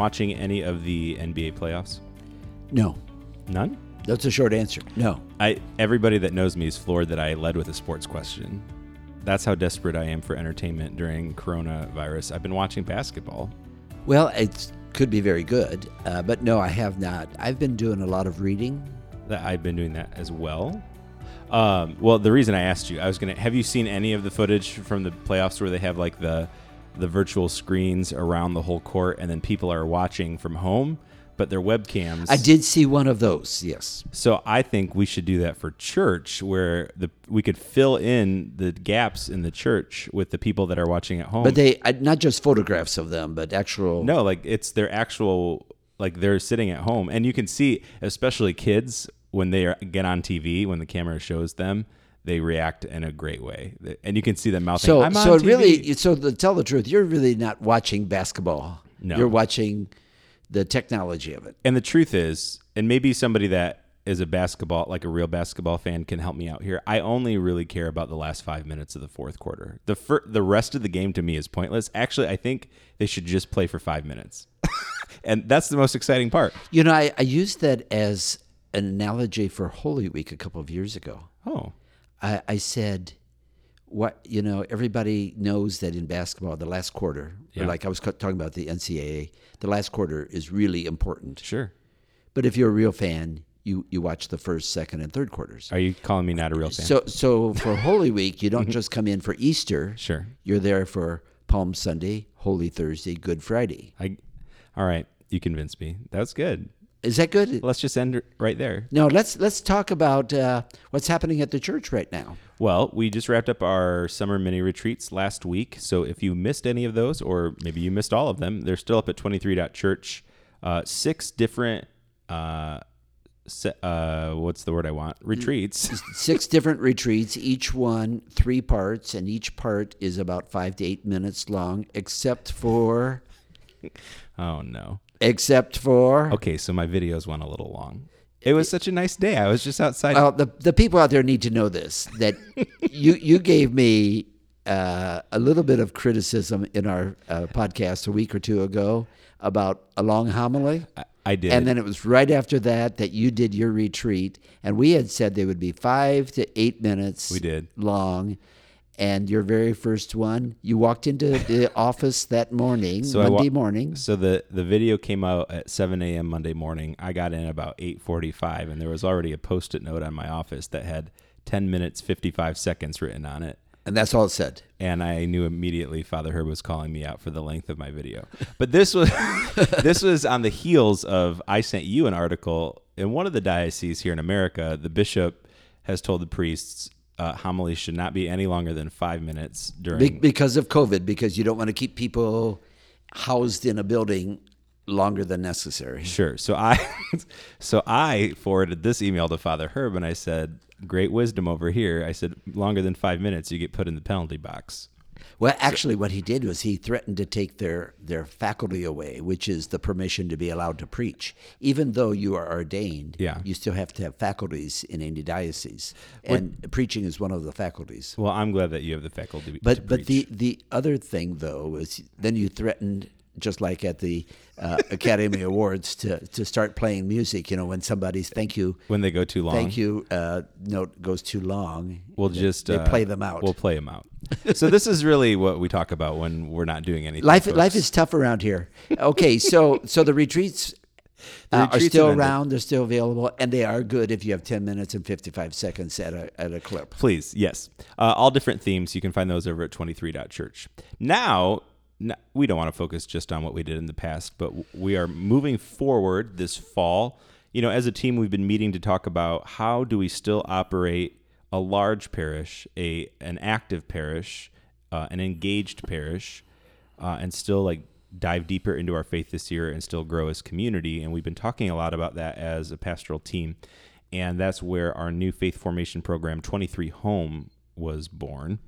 watching any of the NBA playoffs? No, None. that's a short answer. No. I everybody that knows me is floored that I led with a sports question. That's how desperate I am for entertainment during coronavirus. I've been watching basketball. Well, it could be very good, uh, but no, I have not. I've been doing a lot of reading. That I've been doing that as well. Um, well, the reason I asked you, I was gonna. Have you seen any of the footage from the playoffs where they have like the the virtual screens around the whole court, and then people are watching from home, but their webcams. I did see one of those. Yes. So I think we should do that for church, where the we could fill in the gaps in the church with the people that are watching at home. But they not just photographs of them, but actual. No, like it's their actual like they're sitting at home and you can see especially kids when they are, get on TV when the camera shows them they react in a great way and you can see them mouthing So I'm on so TV." really so to tell the truth, you're really not watching basketball. No. You're watching the technology of it. and the truth is and maybe somebody that is a basketball like a real basketball fan can help me out here I only really care about the last 5 minutes of the fourth quarter the fir- the rest of the game to me is pointless actually I think they should just play for 5 minutes and that's the most exciting part You know, I, I used that as an analogy for Holy Week a couple of years ago. oh I, I said, "What you know? Everybody knows that in basketball, the last quarter, Yeah. or like I was talking about the NCAA, the last quarter is really important. sure But if you're a real fan, you you watch the first, second, and third quarters. are you calling me not a real fan So so for Holy Week, you don't just come in for Easter. Sure. You're there for Palm Sunday, Holy Thursday, Good Friday. I, all right, you convinced me. That's good. Is that good? Let's just end right there. No, let's let's talk about uh, what's happening at the church right now. Well, we just wrapped up our summer mini retreats last week. So if you missed any of those, or maybe you missed all of them, they're still up at twenty three 23.church. Uh, six different, uh, se- uh, what's the word I want? Retreats. Six different retreats, each one three parts, and each part is about five to eight minutes long, except for oh, no. Except for Okay, so my videos went a little long. It was such a nice day. I was just outside. Well, the the people out there need to know this that you you gave me uh, a little bit of criticism in our uh, podcast a week or two ago about a long homily. I, I did. And then it was right after that that you did your retreat, and we had said they would be five to eight minutes. We did. long, and your very first one, you walked into the office that morning, So I wa- Monday morning. So the the video came out at 7 a.m. Monday morning. I got in about 8:45, and there was already a post-it note on my office that had 10 minutes 55 seconds written on it. And that's all it said. And I knew immediately Father Herb was calling me out for the length of my video. But this was this was on the heels of I sent you an article in one of the dioceses here in America. The bishop has told the priests uh, homilies should not be any longer than five minutes during Be- because of COVID, because you don't want to keep people housed in a building longer than necessary. Sure. So I, so I forwarded this email to Father Herb, and I said, "Great wisdom over here." I said, "Longer than five minutes, you get put in the penalty box." Well, actually, what he did was he threatened to take their, their faculty away, which is the permission to be allowed to preach. Even though you are ordained, Yeah. you still have to have faculties in any diocese, and preaching is one of the faculties. Well, I'm glad that you have the faculty. to But but the the other thing though is then you threatened just like at the uh, Academy Awards to to start playing music. You know when somebody's thank you when they go too long, thank you uh, note goes too long, we'll they- just they uh, play them out. We'll play them out. so this is really what we talk about when we're not doing anything. life folks. life is tough around here. Okay, so so the retreats. The uh, are still around. They're still available, and they are good if you have ten minutes and fifty-five seconds at a at a clip. Please, yes. Uh, all different themes. You can find those over at 23.church. Now, n- we don't want to focus just on what we did in the past, but we are moving forward this fall. You know, as a team, we've been meeting to talk about how do we still operate a large parish, a an active parish, uh, an engaged parish, uh, and still like dive deeper into our faith this year and still grow as community. And we've been talking a lot about that as a pastoral team. And that's where our new faith formation program, 23 Home, was born.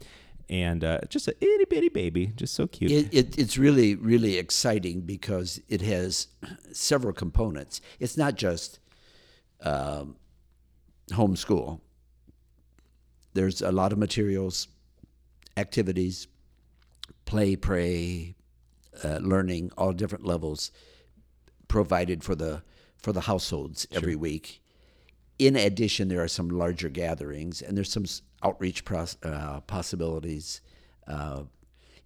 And uh, just a itty bitty baby, just so cute. It, it, it's really, really exciting because it has several components. It's not just um, homeschool. There's a lot of materials, activities, play, pray, uh, learning, all different levels. provided for the for the households every week. In addition, there are some larger gatherings, and there's some outreach pros, uh, possibilities. Uh,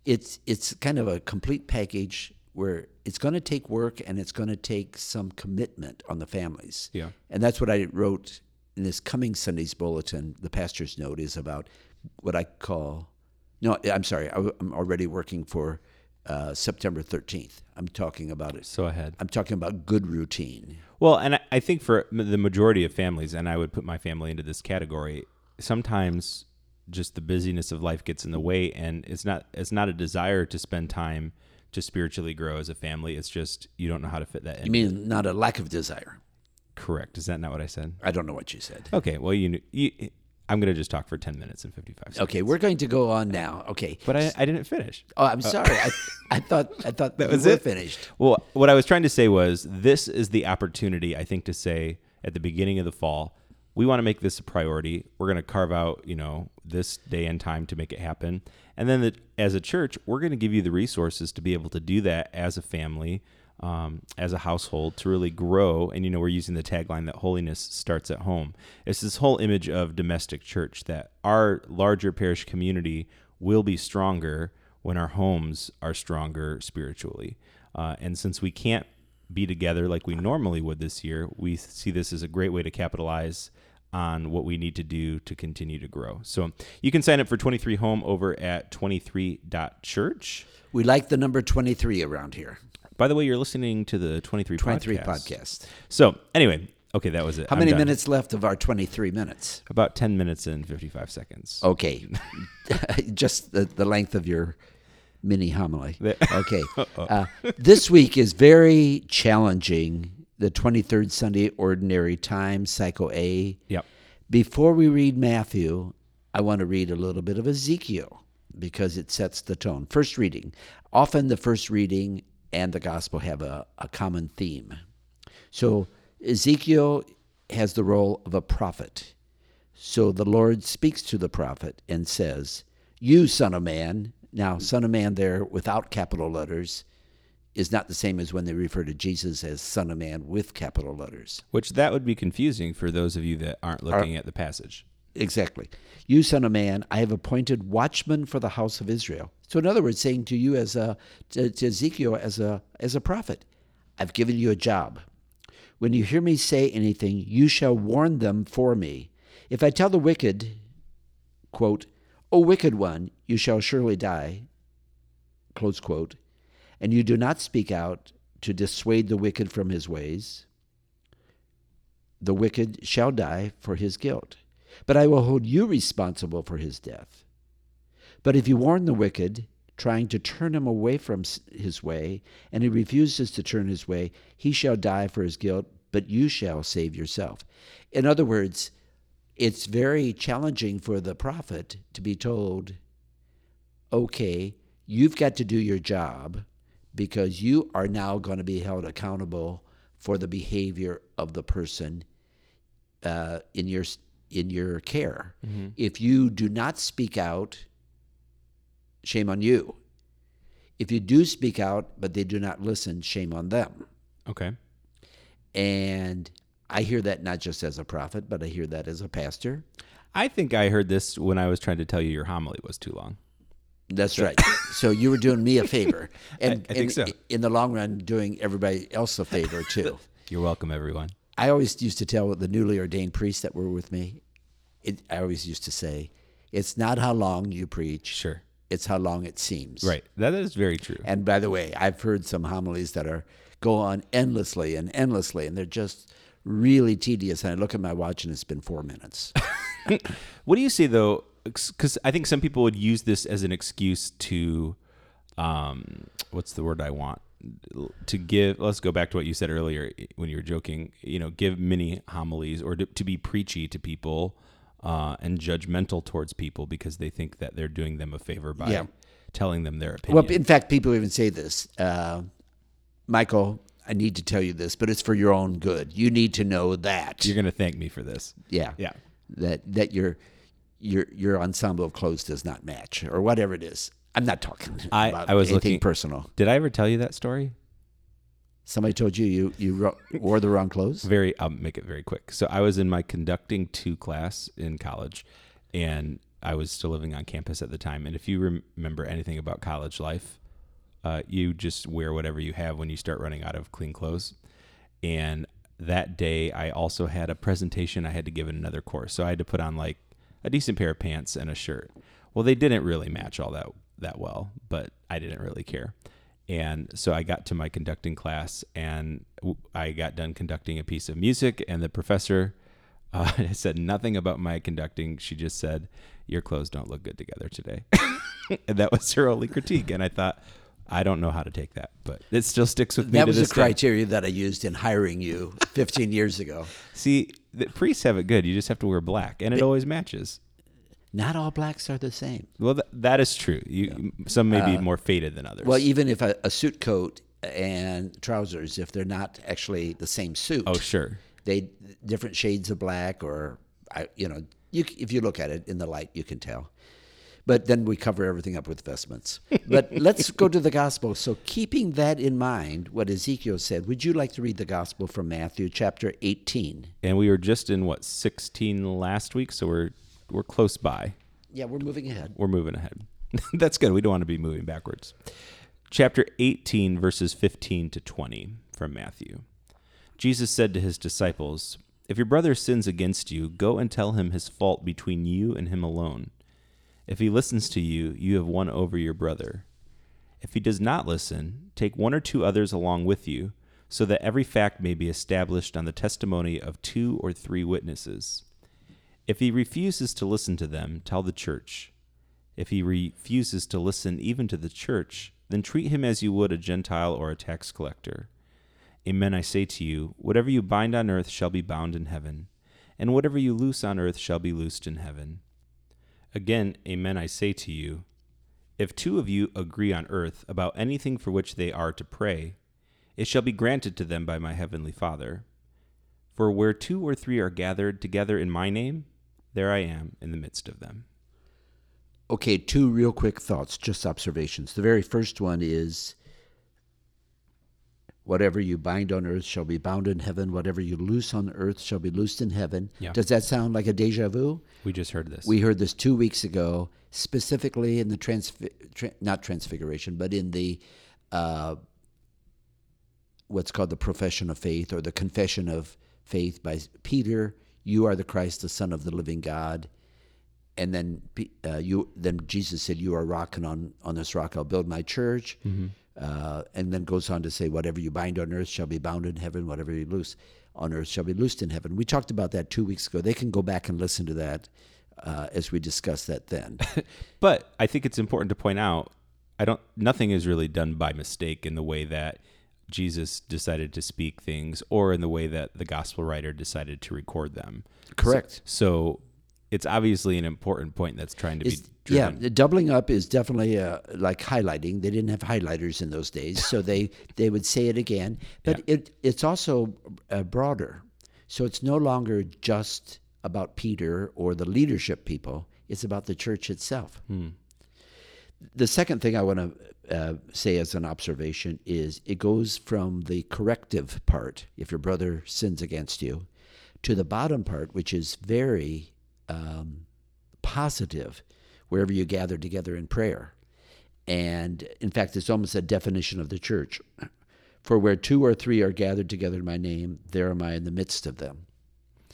it's it's kind of a complete package where it's going to take work and it's going to take some commitment on the families. Yeah. And that's what I wrote in this coming Sunday's bulletin. The pastor's note is about what I call, no, I'm sorry, I, am already working for uh, September 13th. I'm talking about it. So ahead. I'm talking about good routine. Well, and I- I think for the majority of families, and I would put my family into this category, sometimes just the busyness of life gets in the way, and it's not it's not a desire to spend time to spiritually grow as a family. It's just you don't know how to fit that in. You mean not a lack of desire? Correct. Is that not what I said? I don't know what you said. Okay. Well, you, you I'm going to just talk for 10 minutes and 55 seconds. Okay, we're going to go on now. Okay. But I, I didn't finish. Oh, I'm uh, sorry. I, I thought I thought that was it? finished. Well, what I was trying to say was this is the opportunity, I think, to say at the beginning of the fall, we want to make this a priority. We're going to carve out, you know, this day and time to make it happen. And then the, as a church, we're going to give you the resources to be able to do that as a family, um, as a household, to really grow. And, you know, we're using the tagline that holiness starts at home. It's this whole image of domestic church that our larger parish community will be stronger when our homes are stronger spiritually. Uh, and since we can't be together like we normally would this year, we see this as a great way to capitalize on what we need to do to continue to grow. So you can sign up for 23 Home over at 23.church. We like the number 23 around here. By the way, you're listening to the 23, 23 podcast. podcast. So anyway, okay, that was it. How I'm many done. minutes left of our 23 minutes? About 10 minutes and 55 seconds. Okay. Just the, the length of your mini homily. Okay. Uh, this week is very challenging. The 23rd Sunday Ordinary Time, Cycle A. Yep. Before we read Matthew, I want to read a little bit of Ezekiel because it sets the tone. First reading. Often the first reading and the gospel have a, a common theme. So Ezekiel has the role of a prophet. So the Lord speaks to the prophet and says, You, son of man. Now, son of man there without capital letters is not the same as when they refer to Jesus as son of man with capital letters. Which that would be confusing for those of you that aren't looking at the passage. Exactly. You, son of man, I have appointed watchmen for the house of Israel. So, in other words, saying to you as a to, to Ezekiel as a as a prophet, I've given you a job. When you hear me say anything, you shall warn them for me. If I tell the wicked, quote, O wicked one, you shall surely die, close quote, and you do not speak out to dissuade the wicked from his ways, the wicked shall die for his guilt but I will hold you responsible for his death. But if you warn the wicked, trying to turn him away from his way, and he refuses to turn his way, he shall die for his guilt, but you shall save yourself. In other words, it's very challenging for the prophet to be told, okay, you've got to do your job because you are now going to be held accountable for the behavior of the person uh, in your in your care. If you do not speak out, shame on you. If you do speak out, but they do not listen, shame on them. Okay. And I hear that not just as a prophet, but I hear that as a pastor. I think I heard this when I was trying to tell you your homily was too long. That's right. so you were doing me a favor, and I think and so. in the long run, doing everybody else a favor too. You're welcome, everyone. I always used to tell the newly ordained priests that were with me. It, I always used to say, "It's not how long you preach; Sure. it's how long it seems." Right. That is very true. And by the way, I've heard some homilies that are go on endlessly and endlessly, and they're just really tedious. And I look at my watch, and it's been four minutes. What do you say though? Because I think some people would use this as an excuse to, um, what's the word I want? To give. Let's go back to what you said earlier when you were joking. You know, give mini homilies or to, to be preachy to people uh, and judgmental towards people because they think that they're doing them a favor by Yeah. telling them their opinion. well, in fact, people even say this, uh, Michael. I need to tell you this, but it's for your own good. You need to know that. You're gonna thank me for this. yeah, Yeah. That that your your your ensemble of clothes does not match, or whatever it is. I'm not talking I- about I was anything looking- personal. Did I ever tell you that story? Somebody told you you you wore the wrong clothes. Very, I'll make it very quick. So I was in my conducting two class in college, and I was still living on campus at the time. And if you remember anything about college life, uh, you just wear whatever you have when you start running out of clean clothes. And that day, I also had a presentation I had to give in another course, so I had to put on like a decent pair of pants and a shirt. Well, they didn't really match all that that well, but I didn't really care. And so I got to my conducting class, and I got done conducting a piece of music, and the professor uh, said nothing about my conducting. She just said, "Your clothes don't look good together today," and that was her only critique. And I thought, I don't know how to take that, but it still sticks with me. That to was the this day. criteria that I used in hiring you 15 years ago. See, the priests have it good. You just have to wear black, and it always matches. Not all blacks are the same. Well, th- that is true. You, Some may be uh, more faded than others. Well, even if a, a suit coat and trousers, if they're not actually the same suit, oh, sure. they different shades of black, or I, you know, you, if you look at it in the light, you can tell. But then we cover everything up with vestments. But let's go to the gospel. So, keeping that in mind, what Ezekiel said, would you like to read the gospel from Matthew chapter 18? And we were just in what 16 last week, so we're we're close by. Yeah, we're moving ahead. We're moving ahead. That's good. We don't want to be moving backwards. Chapter 18, verses 15 to 20 from Matthew. Jesus said to his disciples, If your brother sins against you, go and tell him his fault between you and him alone. If he listens to you, you have won over your brother. If he does not listen, take one or two others along with you, so that every fact may be established on the testimony of two or three witnesses. If he refuses to listen to them, tell the church. If he refuses to listen even to the church, then treat him as you would a Gentile or a tax collector. Amen, I say to you, whatever you bind on earth shall be bound in heaven, and whatever you loose on earth shall be loosed in heaven. Again, amen, I say to you, if two of you agree on earth about anything for which they are to pray, it shall be granted to them by my heavenly Father. For where two or three are gathered together in my name, there I am in the midst of them. Okay, two real quick thoughts, just observations. The very first one is whatever you bind on earth shall be bound in heaven, whatever you loose on earth shall be loosed in heaven. Yeah. Does that sound like a deja vu? We just heard this. We heard this two weeks ago, specifically in the transfi- tra- not transfiguration, but in the uh, what's called the profession of faith or the confession of faith by Peter. You are the Christ, the Son of the living God. And then uh, you, then Jesus said, "You are rocking on on this rock I'll build my church." Uh, and then goes on to say, "Whatever you bind on earth shall be bound in heaven; whatever you loose on earth shall be loosed in heaven." We talked about that two weeks ago. They can go back and listen to that uh, as we discussed that then. But I think it's important to point out I don't nothing is really done by mistake in the way that Jesus decided to speak things or in the way that the gospel writer decided to record them. Correct. So, it's obviously an important point that's trying to It's- be yeah, driven. the doubling up is definitely uh, like highlighting. They didn't have highlighters in those days, so they they would say it again. But it it's also uh, broader, so it's no longer just about Peter or the leadership people. It's about the church itself. The second thing I want to uh, say as an observation is it goes from the corrective part, if your brother sins against you, to the bottom part, which is very um, positive, wherever you gather together in prayer. And in fact, it's almost a definition of the church. For where two or three are gathered together in my name, there am I in the midst of them.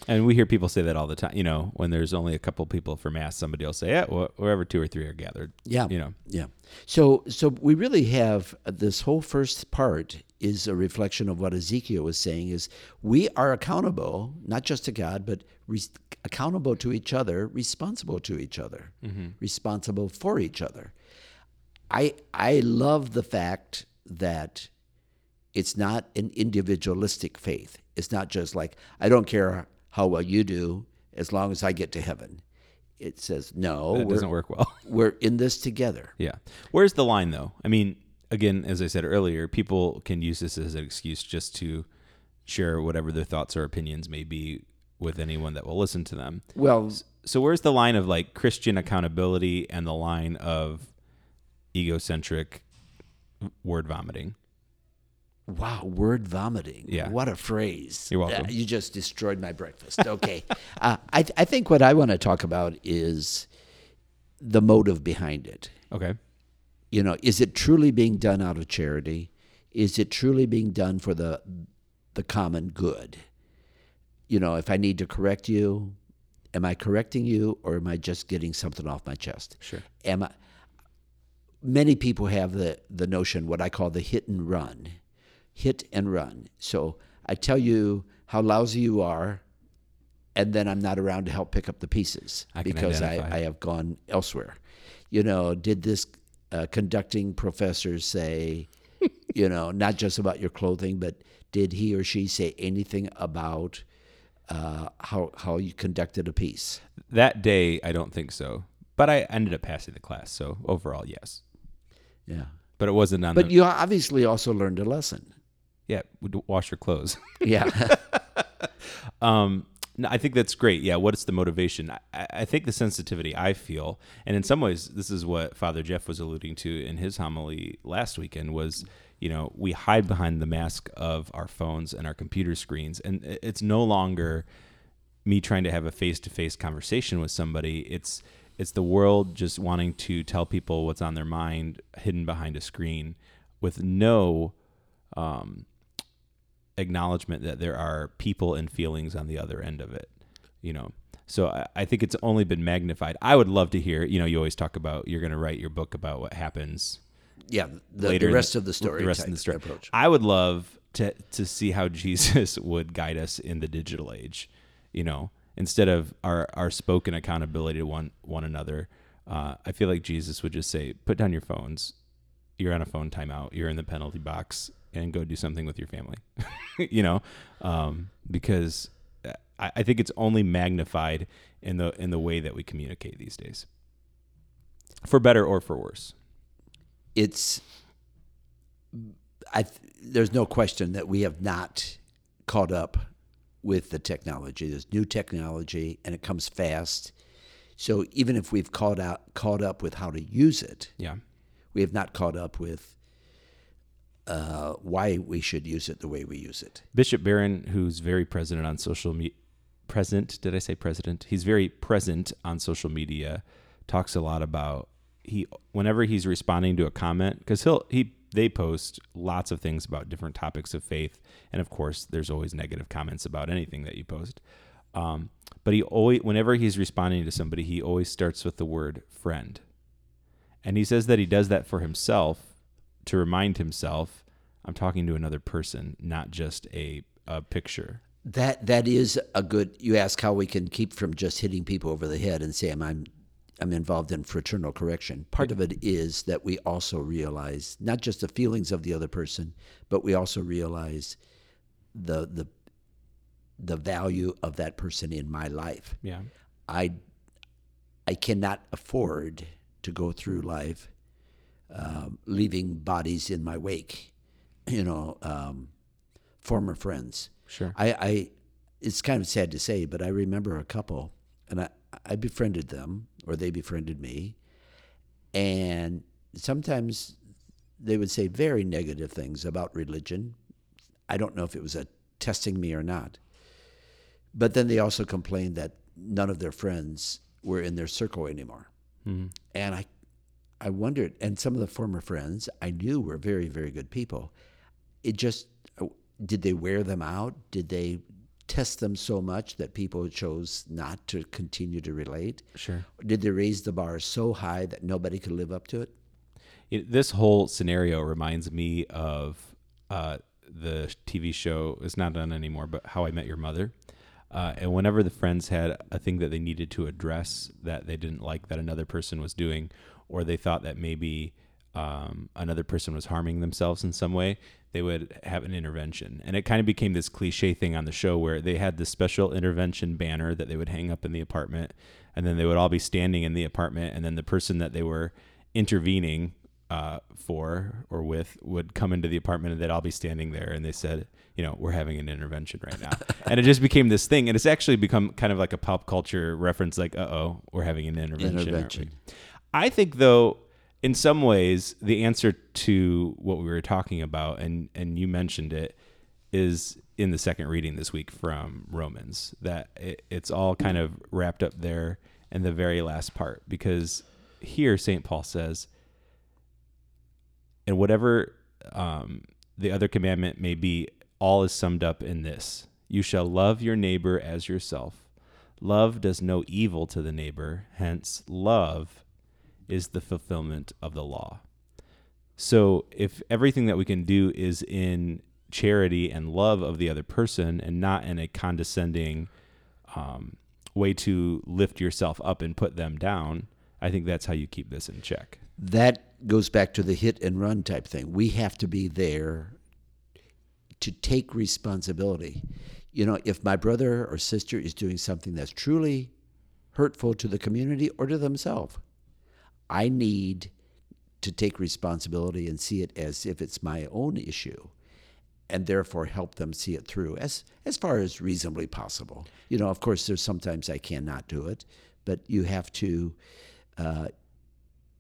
And we hear people say that all the time. You know, when there's only a couple people for mass, somebody will say, "Yeah, wh- wherever two or three are gathered." Yeah. You know, Yeah. So so we really have this whole first part is a reflection of what Ezekiel was saying is we are accountable not just to God but re- accountable to each other, responsible to each other, mm-hmm. responsible for each other. I I love the fact that it's not an individualistic faith. It's not just like I don't care how well you do as long as I get to heaven. It says no, It doesn't work well. we're in this together. Yeah. Where's the line though? I mean, again, as I said earlier, people can use this as an excuse just to share whatever their thoughts or opinions may be with anyone that will listen to them. Well, So where's the line of like Christian accountability and the line of egocentric word vomiting? Wow, word vomiting. Yeah. What a phrase. You're welcome. Uh, you just destroyed my breakfast. Okay. uh, I, I think what I want to talk about is the motive behind it. Okay. You know, is it truly being done out of charity? Is it truly being done for the the common good? You know, if I need to correct you, am I correcting you or am I just getting something off my chest? Sure. Am I many people have the the notion what I call the hit and run. Hit and run. So I tell you how lousy you are and then I'm not around to help pick up the pieces I because I. I have gone elsewhere. You know, did this uh, conducting professors say, you know, not just about your clothing, but did he or she say anything about uh, how how you conducted a piece? That day, I don't think so. But I ended up passing the class. So overall, yes. Yeah. But it wasn't on But the. you obviously also learned a lesson. yeah. Wash your clothes. Yeah. Um, no, I think that's great. Yeah, what's the motivation? I, I think the sensitivity I feel, and in some ways, this is what Father Jeff was alluding to in his homily last weekend. Was you know we hide behind the mask of our phones and our computer screens, and it's no longer me trying to have a face-to-face conversation with somebody. It's it's the world just wanting to tell people what's on their mind, hidden behind a screen, with no um, acknowledgement that there are people and feelings on the other end of it you know so I, I think it's only been magnified i would love to hear you know you always talk about you're going to write your book about what happens yeah. The, later the rest of the story. the rest of the story approach. i would love to to see how jesus would guide us in the digital age you know instead of our our spoken accountability to one one another uh, i feel like jesus would just say put down your phones you're on a phone timeout you're in the penalty box and go do something with your family you know um, because I, I think it's only magnified in the in the way that we communicate these days for better or for worse it's I there's no question that we have not caught up with the technology. There's new technology and it comes fast. So even if we've caught out caught up with how to use it, yeah we have not caught up with uh, why we should use it the way we use it. Bishop Barron, who's very present on social media, present, did I say president? He's very present on social media, talks a lot about he whenever he's responding to a comment because he'll he they post lots of things about different topics of faith, and of course, there's always negative comments about anything that you post. Um, but he always, whenever he's responding to somebody, he always starts with the word friend, and he says that he does that for himself to remind himself, I'm talking to another person, not just a a picture. That that is a good. You ask how we can keep from just hitting people over the head and saying I'm I'm involved in fraternal correction. Part of it is that we also realize not just the feelings of the other person, but we also realize the the the value of that person in my life. Yeah. I I cannot afford to go through life um, leaving bodies in my wake. You know, um, former friends. Sure. I, I it's kind of sad to say, but I remember a couple, and I, I befriended them, or they befriended me, and sometimes they would say very negative things about religion. I don't know if it was a testing me or not, but then they also complained that none of their friends were in their circle anymore, Mm-hmm. and I, I wondered, and some of the former friends I knew were very very good people. It just did they wear them out? Did they test them so much that people chose not to continue to relate? Sure. Did they raise the bar so high that nobody could live up to it? It, this whole scenario reminds me of uh, the TV show. It's not done anymore, but How I Met Your Mother. Uh, and whenever the friends had a thing that they needed to address that they didn't like that another person was doing, or they thought that maybe um, another person was harming themselves in some way, they would have an intervention. And it kind of became this cliche thing on the show where they had this special intervention banner that they would hang up in the apartment, and then they would all be standing in the apartment, and then the person that they were intervening uh, for or with would come into the apartment and they'd all be standing there and they said, you know, we're having an intervention right now. and it just became this thing. And it's actually become kind of like a pop culture reference like, uh oh, we're having an intervention. Intervention. I think, though, in some ways, the answer to what we were talking about, and and you mentioned it, is in the second reading this week from Romans. That it, it's all kind of wrapped up there in the very last part, because here Saint Paul says, and whatever um, the other commandment may be, all is summed up in this: you shall love your neighbor as yourself. Love does no evil to the neighbor, hence love is the fulfillment of the law. So if everything that we can do is in charity and love of the other person and not in a condescending um, way to lift yourself up and put them down, I think that's how you keep this in check. That goes back to the hit and run type thing. We have to be there to take responsibility. You know, if my brother or sister is doing something that's truly hurtful to the community or to themselves, I need to take responsibility and see it as if it's my own issue and therefore help them see it through as as far as reasonably possible. You know, of course, there's sometimes I cannot do it, but you have to uh,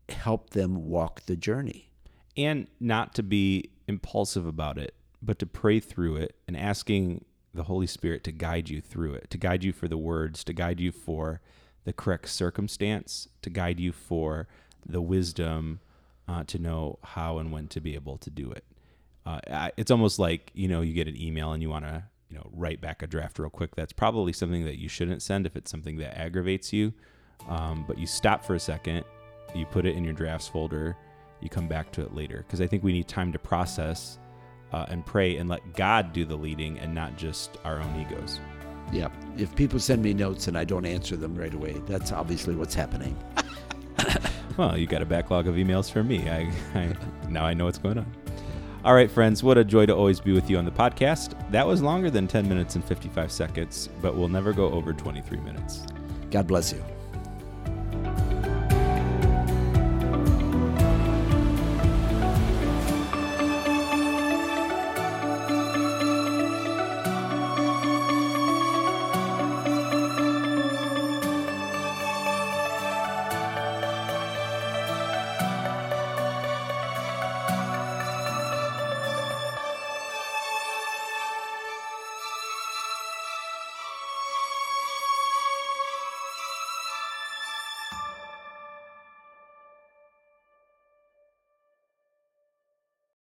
help them walk the journey. And not to be impulsive about it, but to pray through it and asking the Holy Spirit to guide you through it, to guide you for the words, to guide you for the correct circumstance, to guide you for the wisdom uh, to know how and when to be able to do it. Uh, it's almost like you know you get an email and you want to you know write back a draft real quick. That's probably something that you shouldn't send if it's something that aggravates you. Um, but you stop for a second, you put it in your drafts folder, you come back to it later because I think we need time to process uh, and pray and let God do the leading and not just our own egos. Yeah. If people send me notes and I don't answer them right away, that's obviously what's happening. well, you got a backlog of emails from me. I, I now I know what's going on. All right, friends, what a joy to always be with you on the podcast. That was longer than 10 minutes and 55 seconds, but we'll never go over 23 minutes. God bless you.